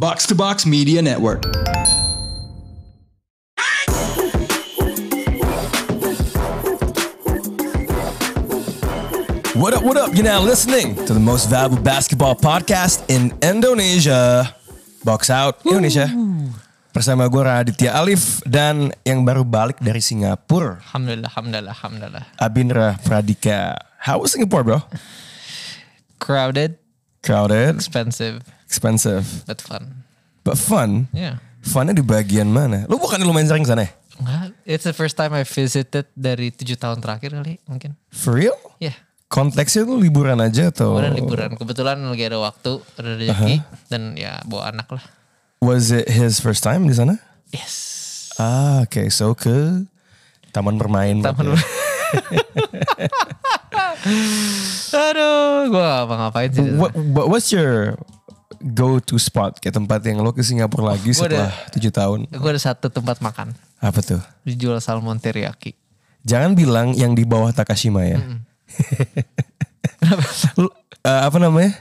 Box to Box Media Network. What up, what up? You're now listening to the most valuable basketball podcast in Indonesia. Box Out Indonesia. Bersama gue Raditya Alif dan yang baru balik dari Singapura, Alhamdulillah, alhamdulillah, alhamdulillah. Abindra Pradika. How was Singapore, bro? Crowded, Crowded, expensive, expensive, but fun. but fun. Yeah. Funnya di bagian mana? Lu bukan lumayan sering sana ya? Enggak, It's the first time I visited dari tujuh tahun terakhir kali mungkin. For real? Yeah. Konteksnya tuh liburan aja atau? Kemarin liburan. Kebetulan lagi ada waktu, ada rezeki. Dan ya bawa anak lah. Was it his first time di sana? Yes. Ah, oke. So ke taman bermain. Taman berarti. Aduh, gue gak apa-ngapain sih. What, what what's your go to spot kayak tempat yang lo ke Singapura lagi Gua ada- setelah tujuh tahun? Gue ada satu tempat makan. Apa tuh? Dijual salmon teriyaki. Jangan bilang yang di bawah Takashima ya. Eh, apa namanya?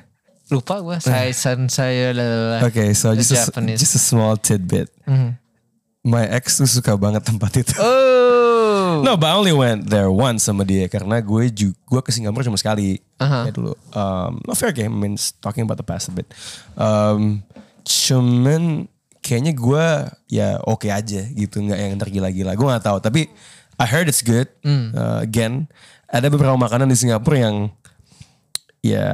Lupa gue. Saya, san, saya. Oke, so The just a, just a small tidbit. Mhm. My ex tuh suka banget tempat itu. Oh. No, but I only went there once sama dia karena gue juga gue ke Singapura cuma sekali Aha. ya dulu. Um, no fair game, I mean talking about the past a bit. Um, cuman kayaknya gue ya oke aja gitu, nggak yang tergila-gila. Gue nggak tahu, tapi I heard it's good. Uh, again, ada beberapa makanan di Singapura yang ya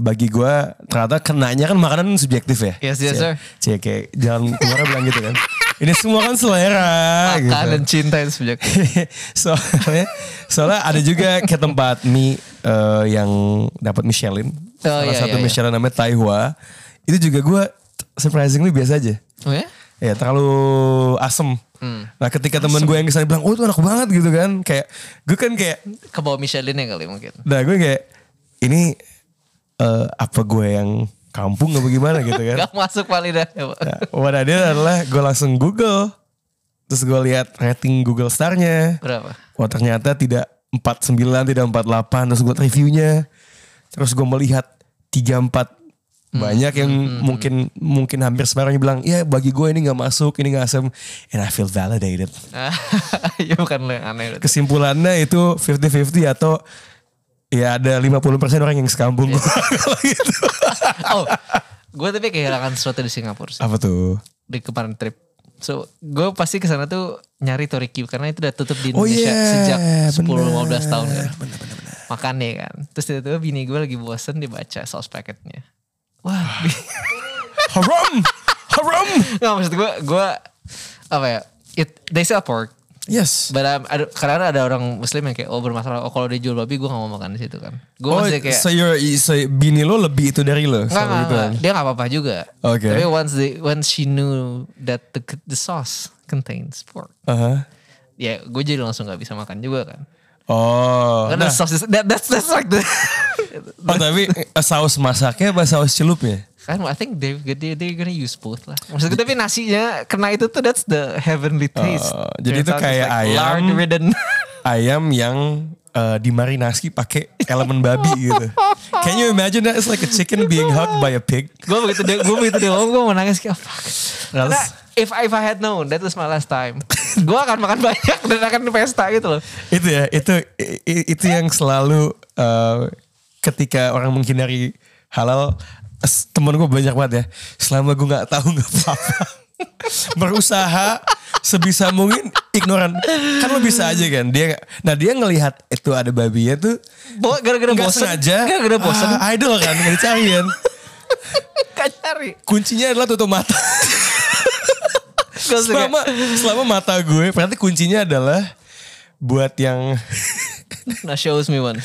bagi gue ternyata kenanya kan makanan subjektif ya. Yes, yes, sir. Cie kayak jangan kemarin bilang gitu kan. Ini semua kan selera gitu. Makan dan cinta itu subjek. soalnya soalnya ada juga kayak tempat mie eh, yang dapat Michelin salah iya, satu iya, iya. Michelin namanya Taihua itu juga gue surprisingly biasa aja Oh ya? ya terlalu asem Hmm. nah ketika temen gue yang ke sana bilang oh itu enak banget gitu kan kayak gue kan kayak Ke bawah Michelin ya kali mungkin. nah gue kayak ini eh, apa gue yang kampung apa gimana gitu kan Gak masuk validasi Pak. Nah, what I did adalah gue langsung Google terus gue lihat rating Google Star-nya Berapa? Wah ternyata tidak 49, tidak 48. Terus gue reviewnya. Terus gue melihat 34 banyak yang mungkin mungkin hampir semuanya bilang ya bagi gue ini nggak masuk ini nggak asem and I feel validated ya bukan lo yang aneh. kesimpulannya itu 50-50 atau ya ada 50% orang yang sekampung gue kalau gitu oh, gue tapi kehilangan sesuatu di Singapura sih. apa tuh Di kemarin trip. So, gue pasti ke sana tuh nyari Toriki karena itu udah tutup di Oh Indonesia iya, sejak 10-15 bener. tahun kan. Makan nih kan. Terus tiba-tiba bini gue lagi bosen dibaca sauce packetnya. Wah, haram haram nggak maksud gue, gue apa ya? It, they sell pork, yes But um, ada, karena ada orang muslim yang kayak oh bermasalah oh kalau dia jual babi gue gak mau makan di situ kan. Gue oh masih kayak so, you're, so bini lo lebih itu dari lo Enggak, enggak, gitu enggak. kan? Dia gak apa-apa juga. Oke. Tapi once they, once she knew that the, the sauce contains pork. Aha. Ya gue jadi langsung gak bisa makan juga kan. oh Karena nah. sauce that, that's, that's like the... Oh tapi eh, saus masaknya apa saus celupnya? Kan I think they, they, they're gonna use both lah. Maksud gue tapi nasinya kena itu tuh that's the heavenly taste. Oh, jadi itu kayak like ayam. lard-ridden. Ayam yang eh, dimarinasi pakai elemen babi gitu. Can you imagine that? It's like a chicken being hugged by a pig. gue begitu dia gue begitu dia ngomong gue mau nangis kayak fuck. Karena Terus? if I, if I had known that was my last time, gue akan makan banyak dan akan pesta gitu loh. Itu ya, itu itu yang selalu eh, ketika orang menghindari halal, temen gue banyak banget ya. Selama gue nggak tahu nggak apa-apa. Berusaha sebisa mungkin ignoran. Kan lo bisa aja kan. Dia nah dia ngelihat itu ada babinya tuh Bo, gara-gara bosen, sengaja. gara-gara bosen, Ah, idol kan nggak dicari kan. gak cari. Kuncinya adalah tutup mata. Selama selama mata gue, berarti kuncinya adalah buat yang Nah shows me one.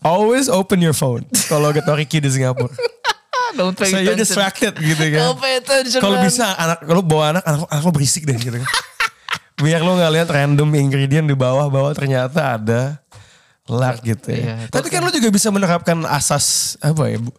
always open your phone kalau ke Toriki di Singapura. Don't pay So you're attention. distracted gitu kan. Don't pay attention. Kalau bisa anak kalau bawa anak anak, anak lo berisik deh gitu kan. Biar lo nggak lihat random ingredient di bawah-bawah ternyata ada lard gitu ya. Iya, Tapi kan lo juga bisa menerapkan asas apa ya bu,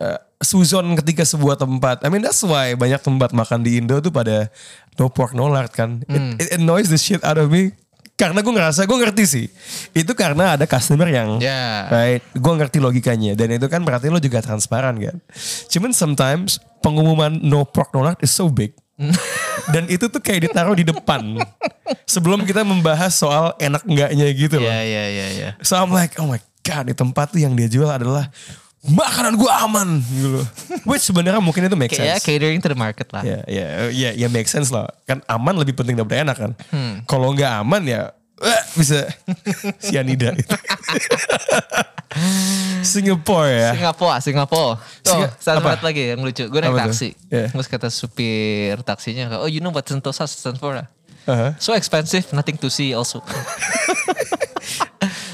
eh, suzon ketika sebuah tempat. I mean that's why banyak tempat makan di Indo tuh pada no pork no lard kan. Hmm. It, it annoys the shit out of me. Karena gue ngerasa, gue ngerti sih. Itu karena ada customer yang, Ya. right, gue ngerti logikanya. Dan itu kan berarti lo juga transparan kan. Cuman sometimes pengumuman no pork no is so big. Dan itu tuh kayak ditaruh di depan. Sebelum kita membahas soal enak enggaknya gitu loh. Iya iya iya iya. So I'm like, oh my god, di tempat tuh yang dia jual adalah makanan gue aman gitu loh. Which sebenarnya mungkin itu make Kayak ya sense. catering to the market lah. Ya, ya, ya, ya make sense lah. Kan aman lebih penting daripada enak kan. Hmm. Kalau nggak aman ya eh, bisa sianida. gitu. Singapore ya. Singapura, Singapura. Tuh, Singa- satu apa? lagi yang lucu. Gue naik Apa tuh? taksi. Yeah. Terus kata supir taksinya, oh you know what Sentosa stands for? ah?" Uh-huh. So expensive, nothing to see also.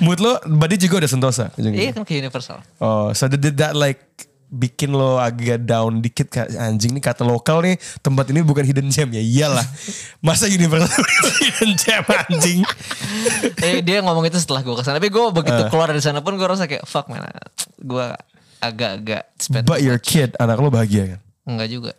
Mood lo, body juga udah sentosa. Iya kan kayak universal. Oh, so did that like bikin lo agak down dikit kayak anjing nih kata lokal nih tempat ini bukan hidden gem ya iyalah masa universal hidden gem anjing eh, dia ngomong itu setelah gue ke sana. Tapi gue begitu Eh. keluar dari sana pun gue rasa kayak fuck man. Gue agak-agak but your kid anak lo bahagia kan Enggak juga.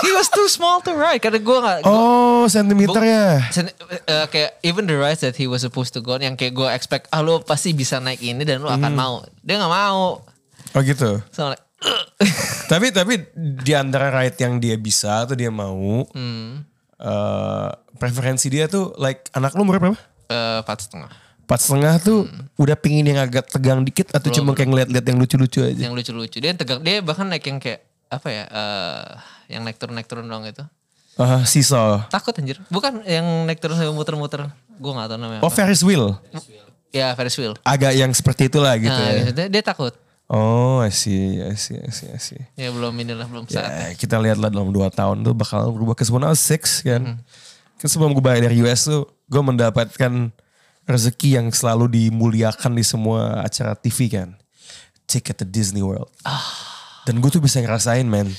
He was too small to ride. Karena gue gak. oh sentimeter ya Sen- eh, kayak even the rides that he was supposed to go on yang kayak gue expect ah lo pasti bisa naik ini dan lo Hmm. akan mau. Dia nggak mau. Oh gitu? So like, tapi tapi di antara ride yang dia bisa atau dia mau hmm, eh, preferensi dia tuh like anak lo umur berapa? Eh, empat setengah. Empat setengah tuh udah pingin yang agak tegang dikit atau cuma kayak ngeliat-liat yang lucu-lucu aja? Yang lucu-lucu. Dia tegang dia bahkan naik yang kayak apa ya eh yang naik turun naik turun doang itu Ah, seesaw takut anjir bukan yang naik turun sambil muter-muter gue nggak tahu namanya oh apa Ferris wheel ya Ferris wheel agak yang seperti itulah gitu nah, ya gitu. Dia, dia takut Oh, I see, I see, I see, I see. ya belum inilah belum saat Ya, kita lihat lah dalam 2 tahun tuh bakal berubah ke sebenarnya six kan. Kan sebelum gue balik dari US tuh, gue mendapatkan rezeki yang selalu dimuliakan di semua acara TV kan. Ticket to Disney World. Dan gue tuh bisa ngerasain men.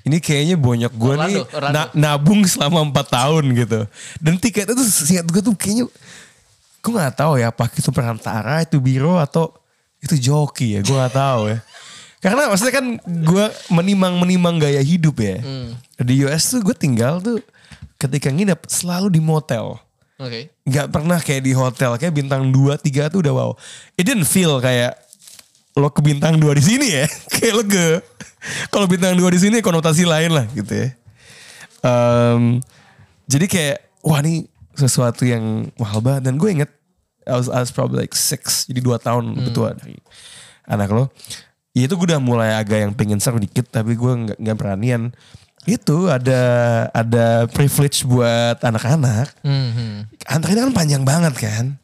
Ini kayaknya bonyok gue nih Orlando, na- nabung selama 4 tahun gitu. Dan tiketnya tuh seingat gue tuh kayaknya gue nggak tahu ya apa itu perantara itu biro atau itu joki ya gue nggak tahu ya. Karena maksudnya kan gue menimang menimang gaya hidup ya. Di US tuh gue tinggal tuh ketika nginep selalu di motel. Oke. Nggak pernah kayak di hotel kayak bintang 2 3 tuh udah wow. It didn't feel kayak lo ke bintang 2 di sini ya. Kayak lega kalau bintang 2 di sini konotasi lain lah gitu ya. Em, jadi kayak wah ini sesuatu yang mahal banget. Dan gue inget I was, I was probably like six jadi dua tahun lebih tua dari anak lo. Ya itu gue udah mulai agak yang pengen seru dikit tapi gue nggak nggak beranian. Itu ada ada privilege buat anak-anak. Hmm, antaranya kan panjang banget kan.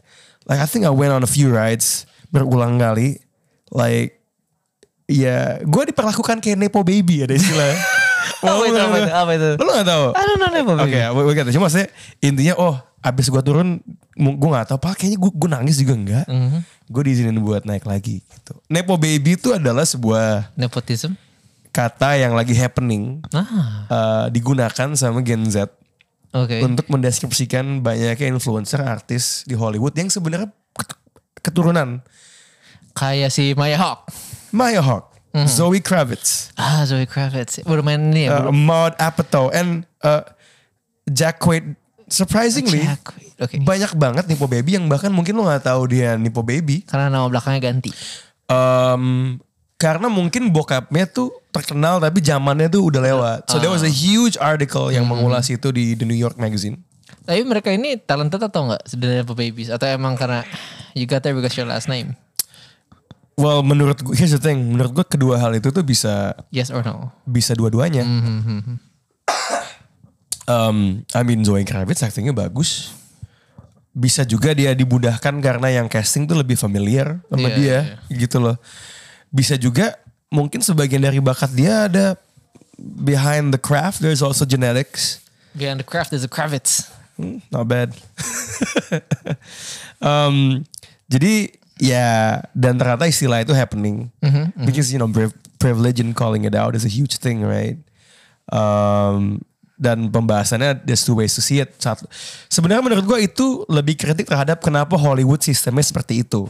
Like I think I went on a few rides berulang kali. Like ya gue diperlakukan kayak nepo baby ada istilah. Apa itu, apa itu, apa itu? Lo gak tau? I don't know Nepo Oke, Baby. we get it. Cuma maksudnya intinya oh abis gue turun gue gak tau pak kayaknya gue, gue nangis juga enggak. Mhm. Gue diizinin buat naik lagi gitu. Nepo baby itu adalah sebuah nepotism kata yang lagi happening. ah eh, digunakan sama Gen Z oke untuk mendeskripsikan banyaknya influencer artis di Hollywood yang sebenarnya ket- keturunan kayak si Maya Hawk Maya Hawke, Hmm. Zoe Kravitz, ah Zoe Kravitz baru main ini ya uh, Maud Apatow, and uh, Jack Quaid. Surprisingly, Jack Quaid, oke. banyak banget Nipo Baby yang bahkan mungkin lo nggak tahu dia Nipo Baby. karena nama belakangnya ganti Um, karena mungkin bokapnya tuh terkenal tapi zamannya tuh udah lewat. So there was Ah. a huge article yang Hmm. mengulas itu di The New York Magazine. tapi mereka ini talented atau enggak sebenarnya Nepo Babies atau emang karena you got there because your last name Well, menurut gue, here's the thing. Menurut gue kedua hal itu tuh bisa yes or no bisa dua-duanya. Mhm. Um, I mean Zoe Kravitz actingnya bagus. Bisa juga dia dimudahkan karena yang casting tuh lebih familiar sama Iya, dia iya. gitu loh. Bisa juga mungkin sebagian dari bakat dia ada behind the craft there's also genetics. behind the craft is a Kravitz Hmm, not bad. um, jadi ya dan ternyata istilah itu happening, which is you know priv- privilege in calling it out is a huge thing, right? Um, dan pembahasannya there's two ways to see it. Satu, sebenarnya menurut gue itu lebih kritik terhadap kenapa Hollywood sistemnya seperti itu.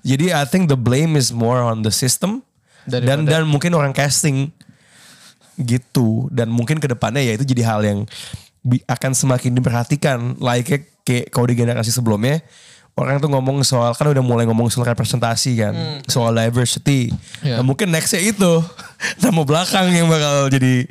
Jadi I think the blame is more on the system dan Daripada- dan mungkin orang casting gitu dan mungkin ke depannya ya itu jadi hal yang akan semakin diperhatikan like kayak kalau di generasi sebelumnya orang tuh ngomong soal kan udah mulai ngomong soal representasi kan soal diversity Iya. Nah, mungkin nextnya itu nama belakang yang bakal jadi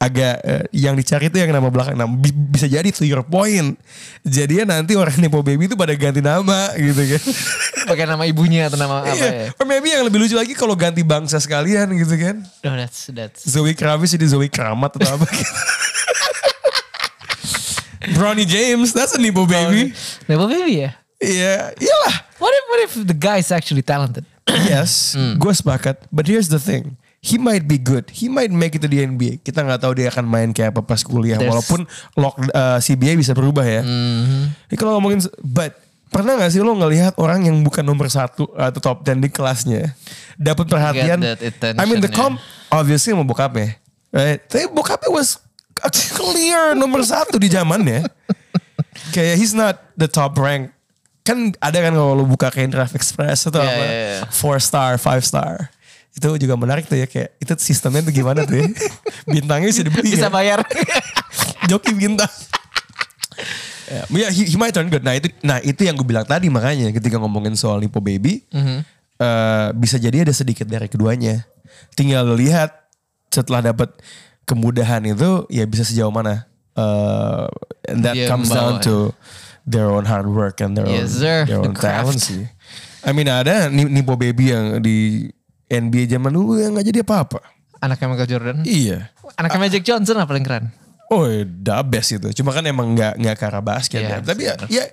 agak eh, yang dicari itu yang nama belakang. Nah, bi- bisa jadi to your point. Jadinya nanti orang Nepo Baby itu pada ganti nama gitu kan. Pakai nama ibunya atau nama apa ya? Iya. Or maybe yang lebih lucu lagi kalau ganti bangsa sekalian gitu kan. Oh, that's that's. Zoe Kravitz jadi Zoe Kramat atau apa gitu. Bronny James, that's a Nepo Baby. Nepo baby ya. Iya, iyalah. What if what if the guy is actually talented? Yes, gue sepakat. But here's the thing. He might be good. He might make it to the NBA. Kita nggak tahu dia akan main kayak apa pas kuliah. There's- Walaupun lock uh, CBA bisa berubah ya. Ini kalau ngomongin, but pernah nggak sih lo ngelihat orang yang bukan nomor satu atau top 10 di kelasnya dapat perhatian? I mean the comp obviously sama bokapnya, right? Tapi bokapnya was clear nomor satu di zamannya. kayak he's not the top rank. Kan ada kan kalau lo buka kayak Draft Express atau Yeah, apa, yeah, yeah. four star, five star. Itu juga menarik tuh ya kayak itu sistemnya tuh gimana tuh ya. Bintangnya bisa dibeli Bisa ya. bayar. Joki bintang. Ya, yeah, he, he might turn good. Nah itu, nah itu yang gue bilang tadi makanya ketika ngomongin soal Lipo Baby, Mhm. eh, bisa jadi ada sedikit dari keduanya. Tinggal lihat setelah dapat kemudahan itu, ya bisa sejauh mana. Eh, and that Dia comes down to their own hard work and their Yes, own, sir. their The own craft. talent sih. I mean ada Ni- Nipo Baby yang di NBA zaman dulu yang nggak jadi apa-apa. Anaknya Michael Jordan. Iya. Anaknya Magic Johnson apa paling keren? Oh, the best itu. Cuma kan emang nggak nggak ke arah basket Iya, ya. Tapi ya, ya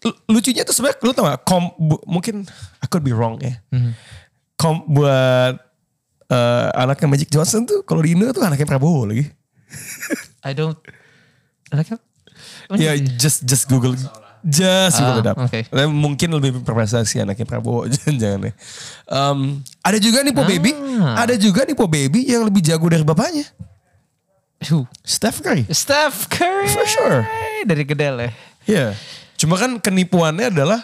lu- lucunya tuh sebenarnya lu tau gak? Kom, bu- mungkin I could be wrong ya. Kom buat eh, anaknya Magic Johnson tuh kalau di Indo tuh anaknya Prabowo lagi. I don't. Anaknya? Ya just just Google just Google it up. Ah. Tapi Mungkin lebih berprestasi anaknya Prabowo jangan-jangan ya. Em, ada juga nih Po Baby, Ah. ada juga nih Po Baby yang lebih jago dari bapaknya. Who? Steph Curry. Steph Curry. For sure. Dari Gedel ya. Iya. Cuma kan kenipuannya adalah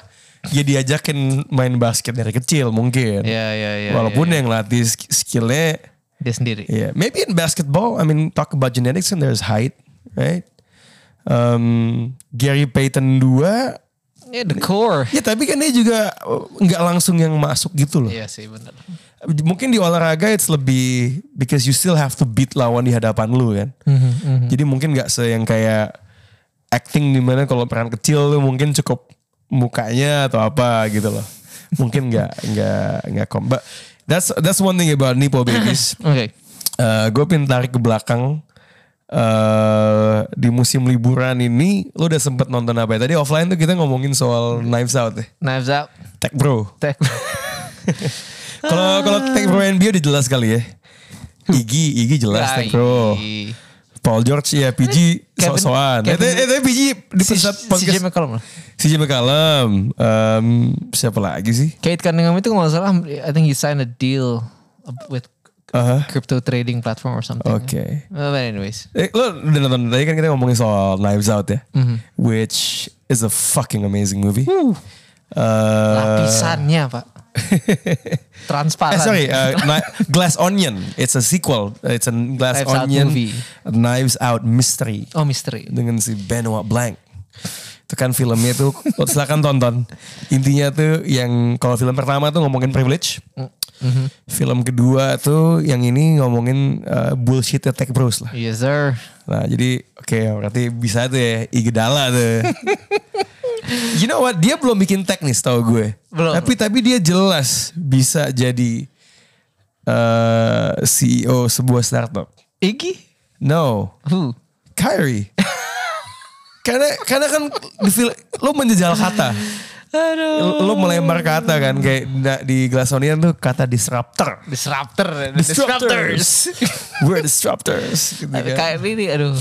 ya diajakin main basket dari kecil mungkin. Iya, iya, iya. Walaupun iya. yang latih sk- skillnya, Dia sendiri. ya maybe in basketball, I mean talk about genetics and there's height, right? Um, Gary Payton 2, Ya, the core. ya tapi kan dia juga uh, nggak langsung yang masuk gitu loh. Iya sih benar. Mungkin di olahraga it's lebih because you still have to beat lawan di hadapan lu kan. Jadi mungkin nggak se yang kayak acting di mana kalau peran kecil lu mungkin cukup mukanya atau apa gitu loh. Mungkin nggak nggak nggak kom. But that's that's one thing about Nipo Babies. Oke. Eh gue tarik ke belakang. Eh di musim liburan ini lo udah sempet nonton apa ya? Tadi offline tuh kita ngomongin soal Knives Out ya. Knives out. Tech Bro. Tech. Kalau kalau Tech Pro NBA udah jelas kali ya. Iggy, Iggy jelas Tech. Ai. Paul George ya PG sok-sokan. Eh, tapi- eh, PG di pusat si podcast. Jimmy McCollum lah. CJ McCallum. Em, siapa lagi sih? Kate Cunningham itu nggak salah, I think he signed a deal with Aha. crypto trading platform or something. Oke. Uh, but anyways. Eh, lo udah nonton tadi kan kita ngomongin soal Knives Out ya. Mhm. Which is a fucking amazing movie. Eh, Lapisannya pak. Transparan. Eh sorry, uh, Glass Onion. It's a sequel. It's a Glass Knives Out Onion movie. Knives Out Mystery. Oh misteri. dengan si Benoit Blanc. Itu kan filmnya tuh, lo silakan tonton. Intinya tuh yang kalau film pertama tuh ngomongin privilege. Film kedua tuh yang ini ngomongin uh, bullshit tech bros lah. Yes sir. Nah jadi oke berarti bisa tuh ya Igedala tuh. you know what? Dia belum bikin teknis tau gue. Belum. Tapi tapi dia jelas bisa jadi uh, CEO sebuah startup. Iggy? No, Who? Kyrie. karena karena kan di fil- lo menjejal kata. Aduh. Lo melempar kata kan kayak di Glassonian tuh kata disruptor. Disruptor. Disruptors. We're disruptors. Gitu kan. kayak ini aduh.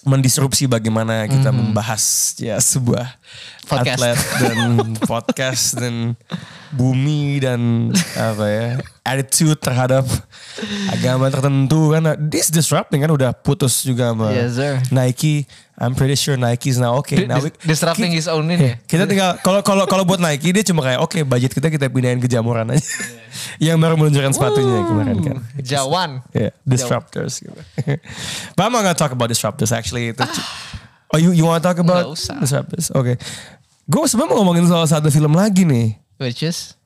Mendisrupsi bagaimana kita membahas ya sebuah Podcast. atlet dan podcast dan bumi dan apa ya attitude terhadap agama tertentu kan this disrupting kan udah putus juga sama Yes, sir. Nike I'm pretty sure Nike is now okay now we- Disrupting his own ini. ya? kita tinggal kalau kalau kalau buat Nike dia cuma kayak oke budget kita kita pindahin ke jamuran aja yang baru meluncurkan sepatunya kemarin kan Jawan. Yeah, disruptors. gitu. But I'm not gonna talk about disruptors actually. Itu cu- oh, you you want to talk about disruptors? Oke. Gue sebenarnya mau ngomongin soal satu film lagi nih. Which is?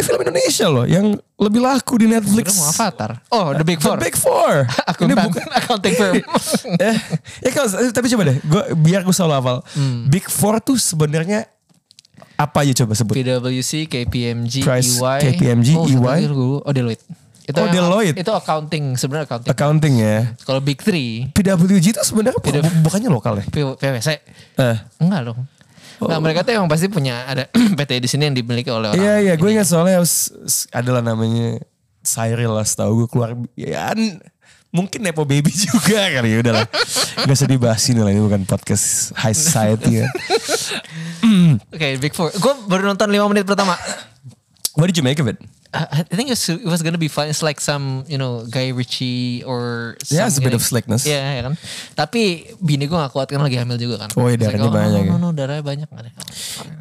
Film Indonesia loh yang lebih laku di Netflix. Udah mau Avatar. Oh, The Big Four. The Big Four. Ini bukan accounting firm. eh, ya kalau tapi coba deh, gua biar gue selalu hafal. Hmm. Big Four tuh sebenarnya apa aja coba sebut? PwC, KPMG, Price, EY. KPMG, oh, EY. Oh, Deloitte. Itu Oh, yang- Deloitte. Itu accounting, sebenarnya accounting. Accounting ya. Kalau Big Three, PWG itu sebenarnya bu- bukannya lokal ya? PwC. Eh. Enggak loh. Nah, mereka tuh emang pasti punya ada PT di sini yang dimiliki oleh orang. Iya iya, gue ingat soalnya s- s- adalah namanya Cyril lah, setahu gue keluar. Ya, mungkin nepo baby juga kali ya udahlah. Gak usah dibahas ini lah, ini bukan podcast high society ya. Oke, Big Four. Gue baru nonton 5 menit pertama. What did you make of it? I think it was, it was gonna be fun. It's like some, you know, Guy Ritchie or Yeah, it's a bit of slickness. Iya, ya kan. Tapi bini gue gak kuat kan lagi hamil juga kan. Oh, iya, It's like, darahnya banyak no, ya. no, no, darahnya banyak. Nggak deh.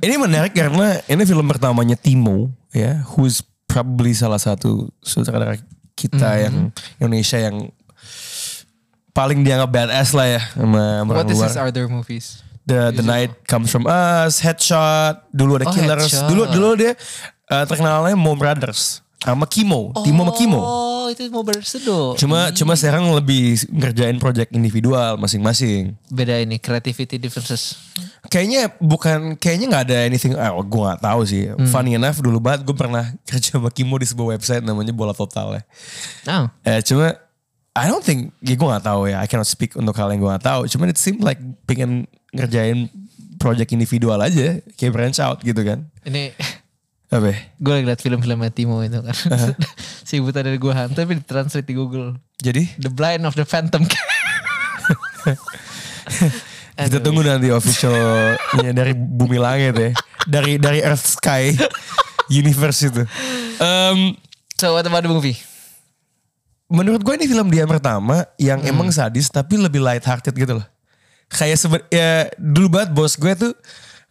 Ini menarik karena ini film pertamanya Timo ya, who's probably salah satu sutradara kita Mhm. yang Indonesia yang paling dianggap badass lah ya sama sama What orang is luar. his other movies? The The Night Comes From Us, Headshot, dulu ada Oh, Killers, Headshot. dulu dulu dia uh, terkenalnya Mo Brothers sama Kimo, Timo sama Kimo. Oh, itu mau berseduh. Cuma cuma sekarang lebih ngerjain project individual masing-masing. Beda ini, creativity differences. Kayaknya bukan kayaknya nggak ada anything ah gue nggak tahu sih. Hmm. Funny enough dulu banget gue pernah kerja sama Kimo di sebuah website namanya Bola Total ya. Oh, Eh, cuma I don't think ya gue nggak tahu ya. I cannot speak untuk hal yang gue nggak tahu. Cuma it seemed like pengen ngerjain project individual aja kayak branch out gitu kan. ini Apa? gue lagi liat film-filmnya Timo itu kan. Uh-huh. si buta dari gue hantu tapi ditranslate di Google. Jadi The Blind of the Phantom. kita tunggu nanti officialnya dari bumi langit ya. Dari dari Earth Sky Universe itu. Em, so what about the movie? menurut gue ini film dia pertama yang Hmm. emang sadis tapi lebih light hearted gitu loh. Kayak seben ya dulu banget bos gue tuh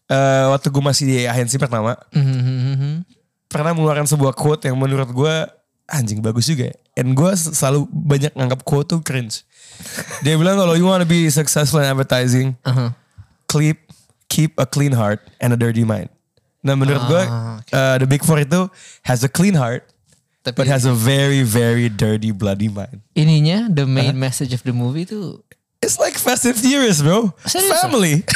eh, waktu gue masih di agensi pertama Mhm. pernah mengeluarkan sebuah quote yang menurut gue anjing bagus juga. ya. And gue selalu banyak nganggap quote tuh cringe. Dia bilang kalau you wanna be successful in advertising, Uh-huh. keep keep a clean heart and a dirty mind. Nah menurut gue Ah, eh, the big four itu has a clean heart Tapi but has a very very dirty bloody mind. ininya the main message of the movie itu It's like Fast and Furious, bro. Serius, Family.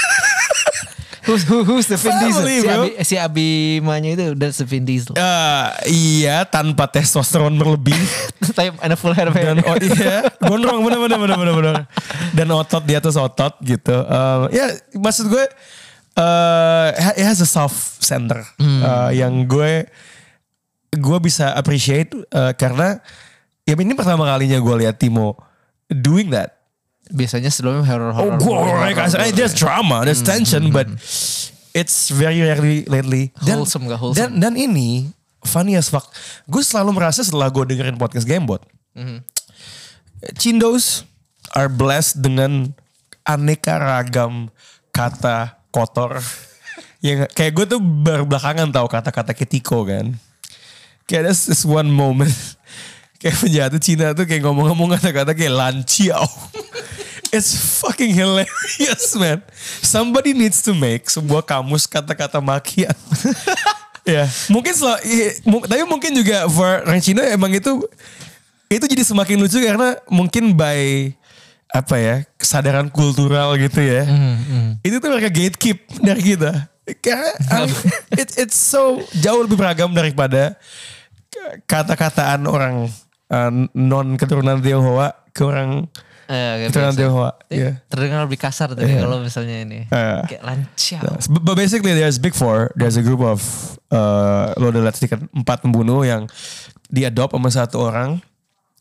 who's, who, who's the Vin Diesel? Family, Si bro. Abi, si Abimanya itu that's the Vin Diesel. Eh, iya, tanpa testosteron berlebih. Tapi ada full hair of hair. Dan oh iya, gondrong bener bener bener bener bener. Dan otot di atas otot gitu. Eh, ya maksud gue eh it has a soft center Eh, yang gue gue bisa appreciate eh, karena ya ini pertama kalinya gue lihat Timo doing that. Biasanya sebelumnya horror Oh, horror. gore, kasarnya there's drama, there's tension, but it's very rarely lately. Dan, Wholesome, gak wholesome. Dan, dan ini funny as fuck. Gue selalu merasa setelah gue dengerin podcast Gamebot, Cindos are blessed dengan aneka ragam kata kotor. yang kayak gue tuh baru belakangan tahu kata-kata ketiko kan. Kayak this one moment. Kayak penjahat Cina tuh kayak ngomong-ngomong kata-kata kayak lanciao. It's fucking hilarious man. Somebody needs to make sebuah kamus kata-kata makian. ya, mungkin sel- i- mu- tapi mungkin juga for orang Cina emang itu itu jadi semakin lucu karena mungkin by apa ya kesadaran kultural gitu ya. Itu tuh mereka gatekeep dari kita. Karena it, it's so jauh lebih beragam daripada kata-kataan orang uh, non keturunan Tionghoa ke orang Eh, kayak keturunan. Tionghoa. Eh, Iya. Terdengar lebih kasar tadi Iya. kalau misalnya ini. Eh. Kayak lanciau. But, but basically there's big four. There's a group of uh, lo udah lihat sedikit empat pembunuh yang diadopt sama satu orang.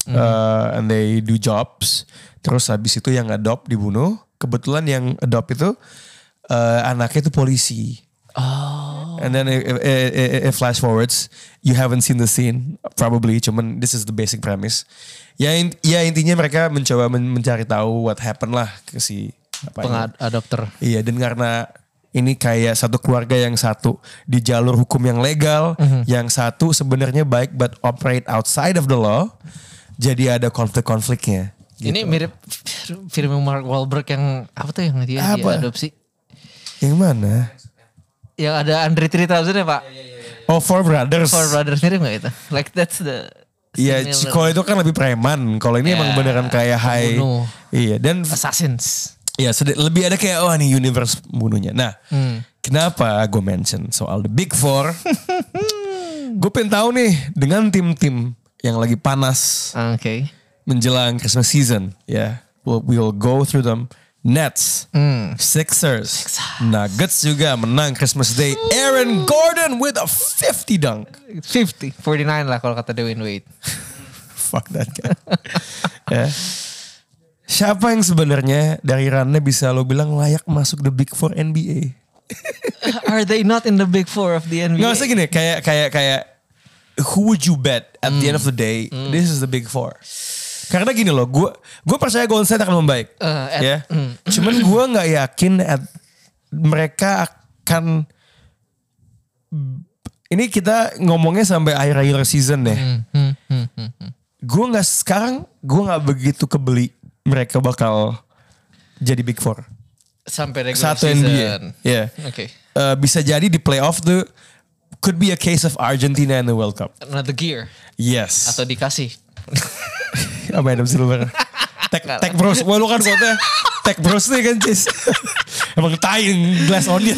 Uh, and they do jobs. Terus habis itu yang adopt dibunuh. Kebetulan yang adopt itu uh, anaknya itu polisi. Oh. And then it, it, it, it flash forwards, you haven't seen the scene probably, cuman this is the basic premise. Ya, in- ya intinya mereka mencoba men- mencari tahu what happened lah ke si apa ini. Iya dan karena ini kayak satu keluarga yang satu di jalur hukum yang legal, yang satu sebenarnya baik but operate outside of the law. Jadi ada konflik-konfliknya. Ini mirip film Mark Wahlberg yang apa tuh yang dia Apa? diadopsi. Yang mana? Yang ada Andre Tirta ya pak. Oh, Four Brothers. Four Brothers mirip gak itu? Like that's the Iya, kalau itu kan lebih preman. Kalau ini emang Ya, beneran kayak high. pembunuh. Iya, dan Assassins. ya sedi- lebih ada kayak oh nih universe bunuhnya. Nah, Hmm. kenapa gue mention soal the Big Four? gue pengen tahu nih dengan tim-tim yang lagi panas Oke. menjelang Christmas season, ya. We'll, we'll go through them. Nets, Hmm. Sixers, Nuggets juga menang Christmas Day. Aaron Gordon with a 50 dunk. 50, 49 lah kalau kata Dwayne Wade. Fuck that guy. ya. Siapa yang sebenarnya dari runnya bisa lo bilang layak masuk the big four NBA? Are they not in the big four of the NBA? Nggak usah gini, kayak kayak kayak who would you bet at the end of the day Hmm. this is the big four? Karena gini loh, gue gue percaya Golden State akan membaik, Uh, at- ya. hmm. Cuman gue nggak yakin at, mereka akan ini kita ngomongnya sampai akhir regular season deh. Hmm, hmm, hmm, hmm, hmm. gue nggak sekarang gue nggak begitu kebeli mereka bakal jadi big four Sampai regular satu season. NBA ya Oke. Eh, bisa jadi di playoff tuh could be a case of Argentina in the World Cup Another gear. yes Atau dikasih. apa Adam Silver tech tech bros wah lu kan kota tech bros nih kan cis emang tying glass onion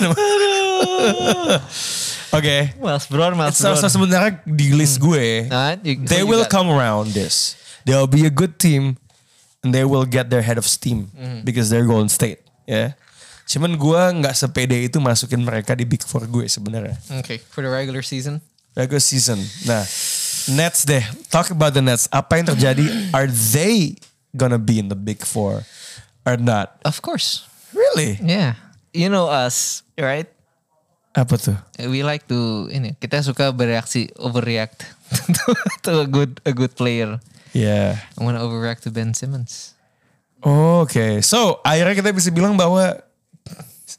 oke Miles Brown, Miles so, so sebenarnya di list gue Nah, they will come around this. They'll be a good team and they will get their head of steam Mm-hmm. because they're Golden State. Ya. Cuman gue nggak sepede itu masukin mereka di Big Four gue sebenarnya. Okay, for the regular season. Regular season. Nah, Nets deh. Talk about the Nets. Apa yang terjadi? Are they gonna be in the Big Four or not? Of course. Really? Yeah. You know us, right? Apa tuh? We like to ini kita suka bereaksi overreact to, a good a good player. Yeah. I'm gonna overreact to Ben Simmons. Oke, so akhirnya kita bisa bilang bahwa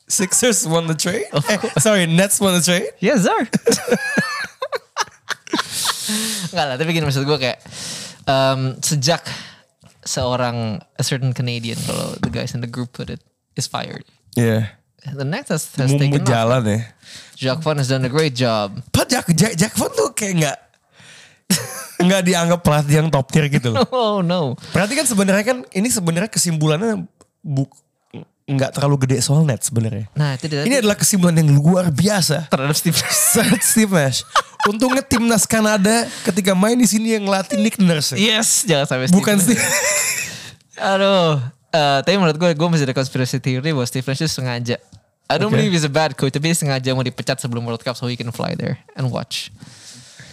Sixers won the trade. Eh, sorry, Nets won the trade. Yes, sir. Enggak lah, tapi gini maksud gue kayak um, sejak seorang a certain Canadian kalau the guys in the group put it is fired. Yeah. The next has, has taken off. jalan ya. Jacques Vaughn has done a great job. Pak Jack, Jack, Jack Vaughn tuh kayak nggak nggak dianggap pelatih yang top tier gitu loh. Oh no. Berarti kan sebenarnya kan ini sebenarnya kesimpulannya bu, nggak terlalu gede soal net sebenarnya. Nah itu dia. Ini adalah kesimpulan yang luar biasa. terhadap Steve Saat Steve Nash. Untungnya timnas Kanada ketika main di sini yang ngelatih Nick Nurse. Yes, jangan sampai Steve Bukan Nash. Steve. Aduh. Eh, tapi menurut gue, gue masih ada conspiracy theory bahwa Steve Nash itu sengaja. I don't Okay. believe he's a bad coach, tapi dia sengaja mau dipecat sebelum World Cup so he can fly there and watch.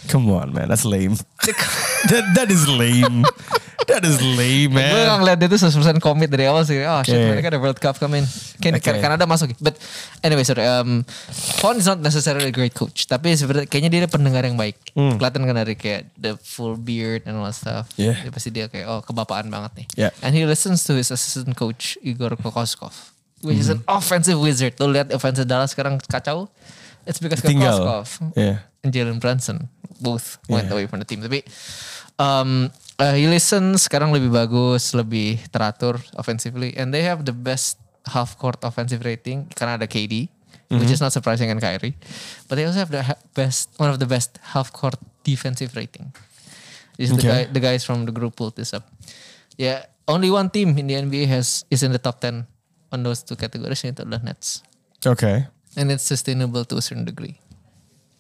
Come on man, that's lame. that, that is lame. That is lame Gue man. gak ngeliat dia tuh 100% komit dari awal sih. Oh shit, Okay. mereka ada World Cup coming. Kan Okay. Kanada masuk. But anyway, sorry. Um, Vaughn is not necessarily a great coach. Tapi sebenarnya kayaknya dia ada pendengar yang baik. Kelihatan kan dari kayak the full beard and all that stuff. Hmm. Yeah. Dia pasti dia kayak oh kebapaan banget nih. Yeah. And he listens to his assistant coach Igor Kokoskov. Which is Hmm. an offensive wizard. Lo lihat offensive Dallas sekarang kacau. It's because. Kokoskov Yeah. and Jalen Brunson both went Yeah. away from the team. Tapi um, uh, he listen sekarang lebih bagus, lebih teratur offensively, and they have the best half court offensive rating karena ada KD, which is not surprising and Kyrie, but they also have the best one of the best half court defensive rating. This is the guy, Okay. the guys from the group pulled this up. Yeah, only one team in the NBA has is in the top ten on those two categories, yaitu adalah Nets, Okay. and it's sustainable to a certain degree.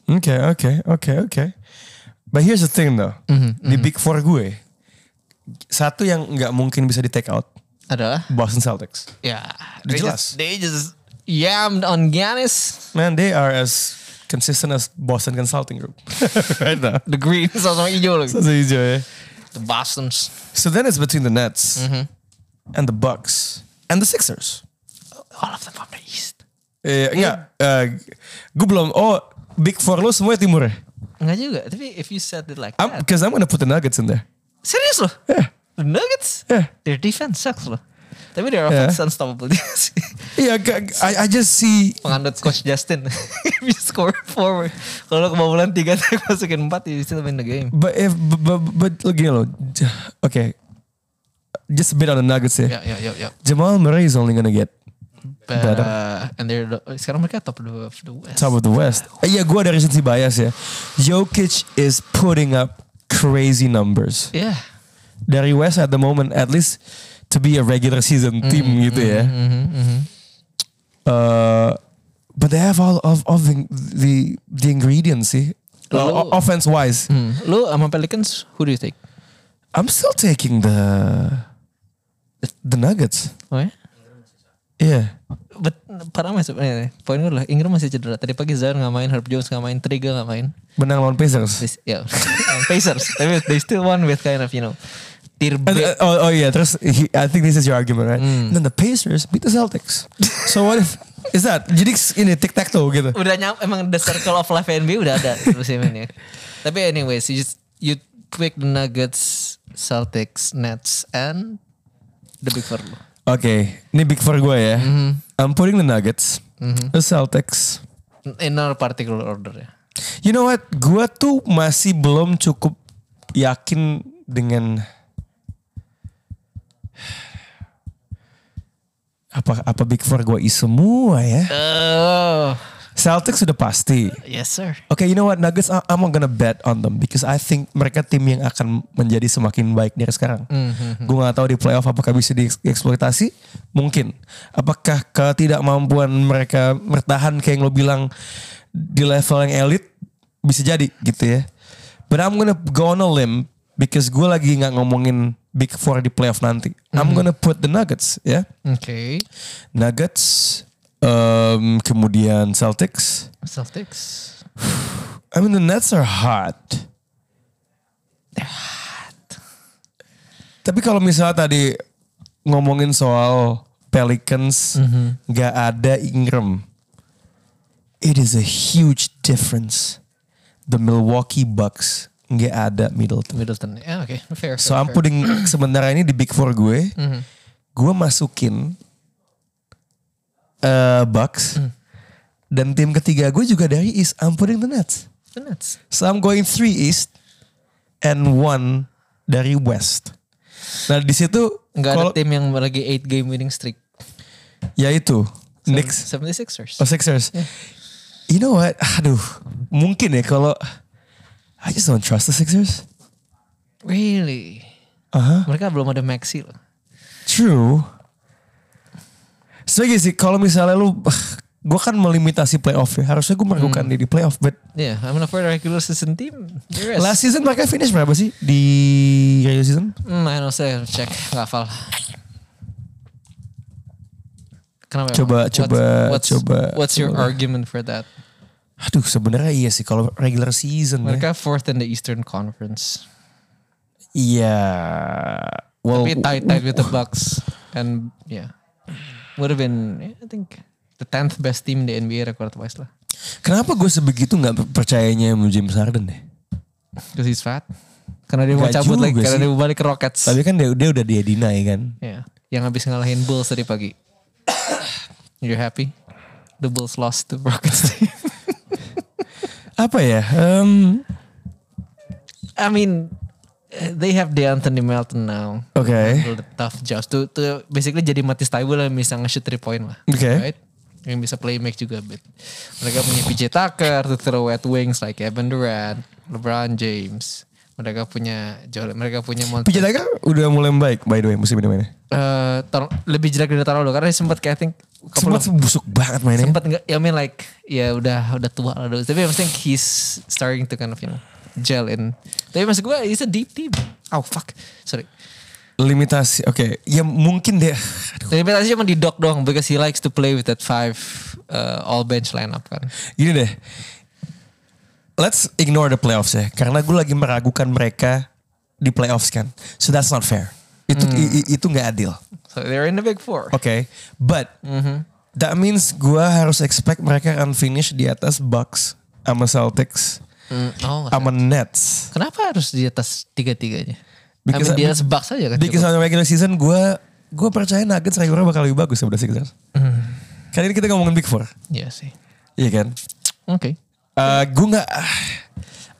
Okay, okay, okay, okay. But here's the thing though. Mm-hmm, Di Big Four gue, satu yang nggak mungkin bisa di take out, Adalah Boston Celtics. Yeah, Udah they jelas. just, they just yammed on Giannis. Man, they are as consistent as Boston Consulting Group. right now. The Greens sama hijau lagi. Satu hijau ya. The Boston's. So then it's between the Nets Mm-hmm. and the Bucks and the Sixers. All of them from the East. Eh, enggak, eh, gue belum. Oh, Big Four lo semua timur ya? Enggak juga, tapi if you said it like I'm, that. Because I'm gonna put the Nuggets in there. Serius loh? Yeah. The Nuggets? Yeah. Their defense sucks loh. Tapi their Yeah. offense unstoppable dia sih. Iya, g- I, I just see Penganut Coach Justin. if you score forward. Kalau lo kebobolan 3 tag masukin 4, you still win the game. But if but but, but look, you know, okay, just a bit on the Nuggets here. Ya, ya, ya, ya. Jamal Murray is only gonna get But, Better. uh, and they're the- sekarang mereka top of the West. Top of the West. Eh, Iya, gue dari sisi bias ya. Jokic is putting up crazy numbers. Yeah. Dari West at the moment, at least to be a regular season team gitu ya. Uh, but they have all of, of the, the the ingredients sih. Lalu- offense wise, Hmm. Lu sama Pelicans, who do you take? I'm still taking the the Nuggets. Oh ya? Yeah. But parah masuk eh, poin gue lah Ingram masih cedera. Tadi pagi Zion nggak main, Herb Jones nggak main, Triga nggak main. Menang lawan Pacers. Ya, Pacers. Tapi they still won with kind of you know tier B. And, uh, oh, oh yeah, terus he, I think this is your argument, right? And then the Pacers beat the Celtics. so what if is that? Jadi ini tic tac toe gitu. udah nyam, emang the circle of life NBA udah ada musim ini. Tapi anyways, you just you pick the Nuggets, Celtics, Nets, and the Big Four. Oke, ini big four gue ya. Mm-hmm. I'm putting the Nuggets, the Celtics. In no particular order ya. You know what? Gue tuh masih belum cukup yakin dengan apa apa big four gue is semua ya. Oh, Celtics sudah pasti. yes sir. Oke, you know what? Nuggets, I- I'm gonna bet on them because I think mereka tim yang akan menjadi semakin baik dari sekarang. Gue nggak tahu di playoff apakah bisa dieksploitasi. Mungkin. Apakah ketidakmampuan mereka bertahan kayak yang lo bilang di level yang elit bisa jadi gitu ya. But I'm gonna go on a limb because gue lagi nggak ngomongin Big Four di playoff nanti. I'm gonna put the Nuggets ya. Oke. Nuggets, um, kemudian Celtics. Celtics. I mean the Nets are hot. Tapi kalau misalnya tadi ngomongin soal Pelicans nggak ada Ingram, it is a huge difference. The Milwaukee Bucks nggak ada Middleton. Middleton. Ya oke, fair. So fair, I'm fair. putting sementara ini di Big Four gue, gue masukin uh, Bucks. Dan tim ketiga gue juga dari East, I'm putting the Nets. The Nets. So I'm going three East and one dari West. Nah di situ Nggak ada tim yang lagi 8 game winning streak. ya itu Knicks 76ers. or Sixers. You know what? Aduh, mungkin ya kalau I just don't trust the Sixers. Really? Aha, Mereka belum ada Maxi loh. true. Sebagai sih kalau misalnya lu gue kan melimitasi playoff ya. Harusnya gue meragukan Hmm. di playoff, but Yeah, I'm for the regular season team. Is. last season mereka finish berapa sih di regular season? Hmm, I don't say, check, hafal. Kenapa? Coba- emang? coba- what's, coba- What's your coba. argument for that? Aduh sebenarnya iya sih kalau regular season ya. Mereka fourth in the Eastern Conference. Iya. Well, Tapi tight tight with the Bucks and yeah, would have been yeah, I think the 10th best team in the NBA record wise lah. kenapa gue sebegitu nggak percayanya sama James Harden deh? Because he's fat. Karena dia mau Nggak cabut lagi, karena dia mau balik ke Rockets. Tapi kan dia, dia udah dia deny kan. Ya, yang habis ngalahin Bulls tadi pagi. You're happy? The Bulls lost to Rockets. Apa ya? Um, I mean, they have DeAnthony Melton now. Oke. Handle the tough jobs. Tuh, tuh basically jadi Matisse Thybulle yang bisa nge-shoot 3 point lah. Oke. Right? Yang bisa play make juga bit. Mereka punya PJ Tucker to throw at wings like Kevin Durant, LeBron James. Mereka punya Joel, mereka punya Monte. PJ Tucker udah mulai baik by the way musim ini mainnya. Eh, tar- lebih jelek dari tahun lalu karena sempat kayak I think Sempat busuk banget mainnya. sempat nggak ya I mean like ya udah udah tua lah tapi I think he's starting to kind of you know gel in. Tapi maksud gue it's a deep team. Oh fuck. Sorry. Limitasi. Oke, ya mungkin dia. Aduh, limitasi cuma di dock doang because he likes to play with that five uh, all bench lineup kan. Gini deh. Let's ignore the playoffs ya, karena gue lagi meragukan mereka di playoffs kan. So that's not fair. Itu i- i- itu nggak adil. so they're in the big four. Oke, but that means gue harus expect mereka akan finish di atas Bucks sama Celtics Mm, oh sama. Nets. kenapa harus di atas tiga tiganya Because- I mean, di atas Bucks aja kan Because on regular season gue gue percaya Nuggets regular bakal lebih bagus daripada Sixers. Kali ini kita ngomongin Big Four, Iya sih iya kan? oke Uh, gue nggak.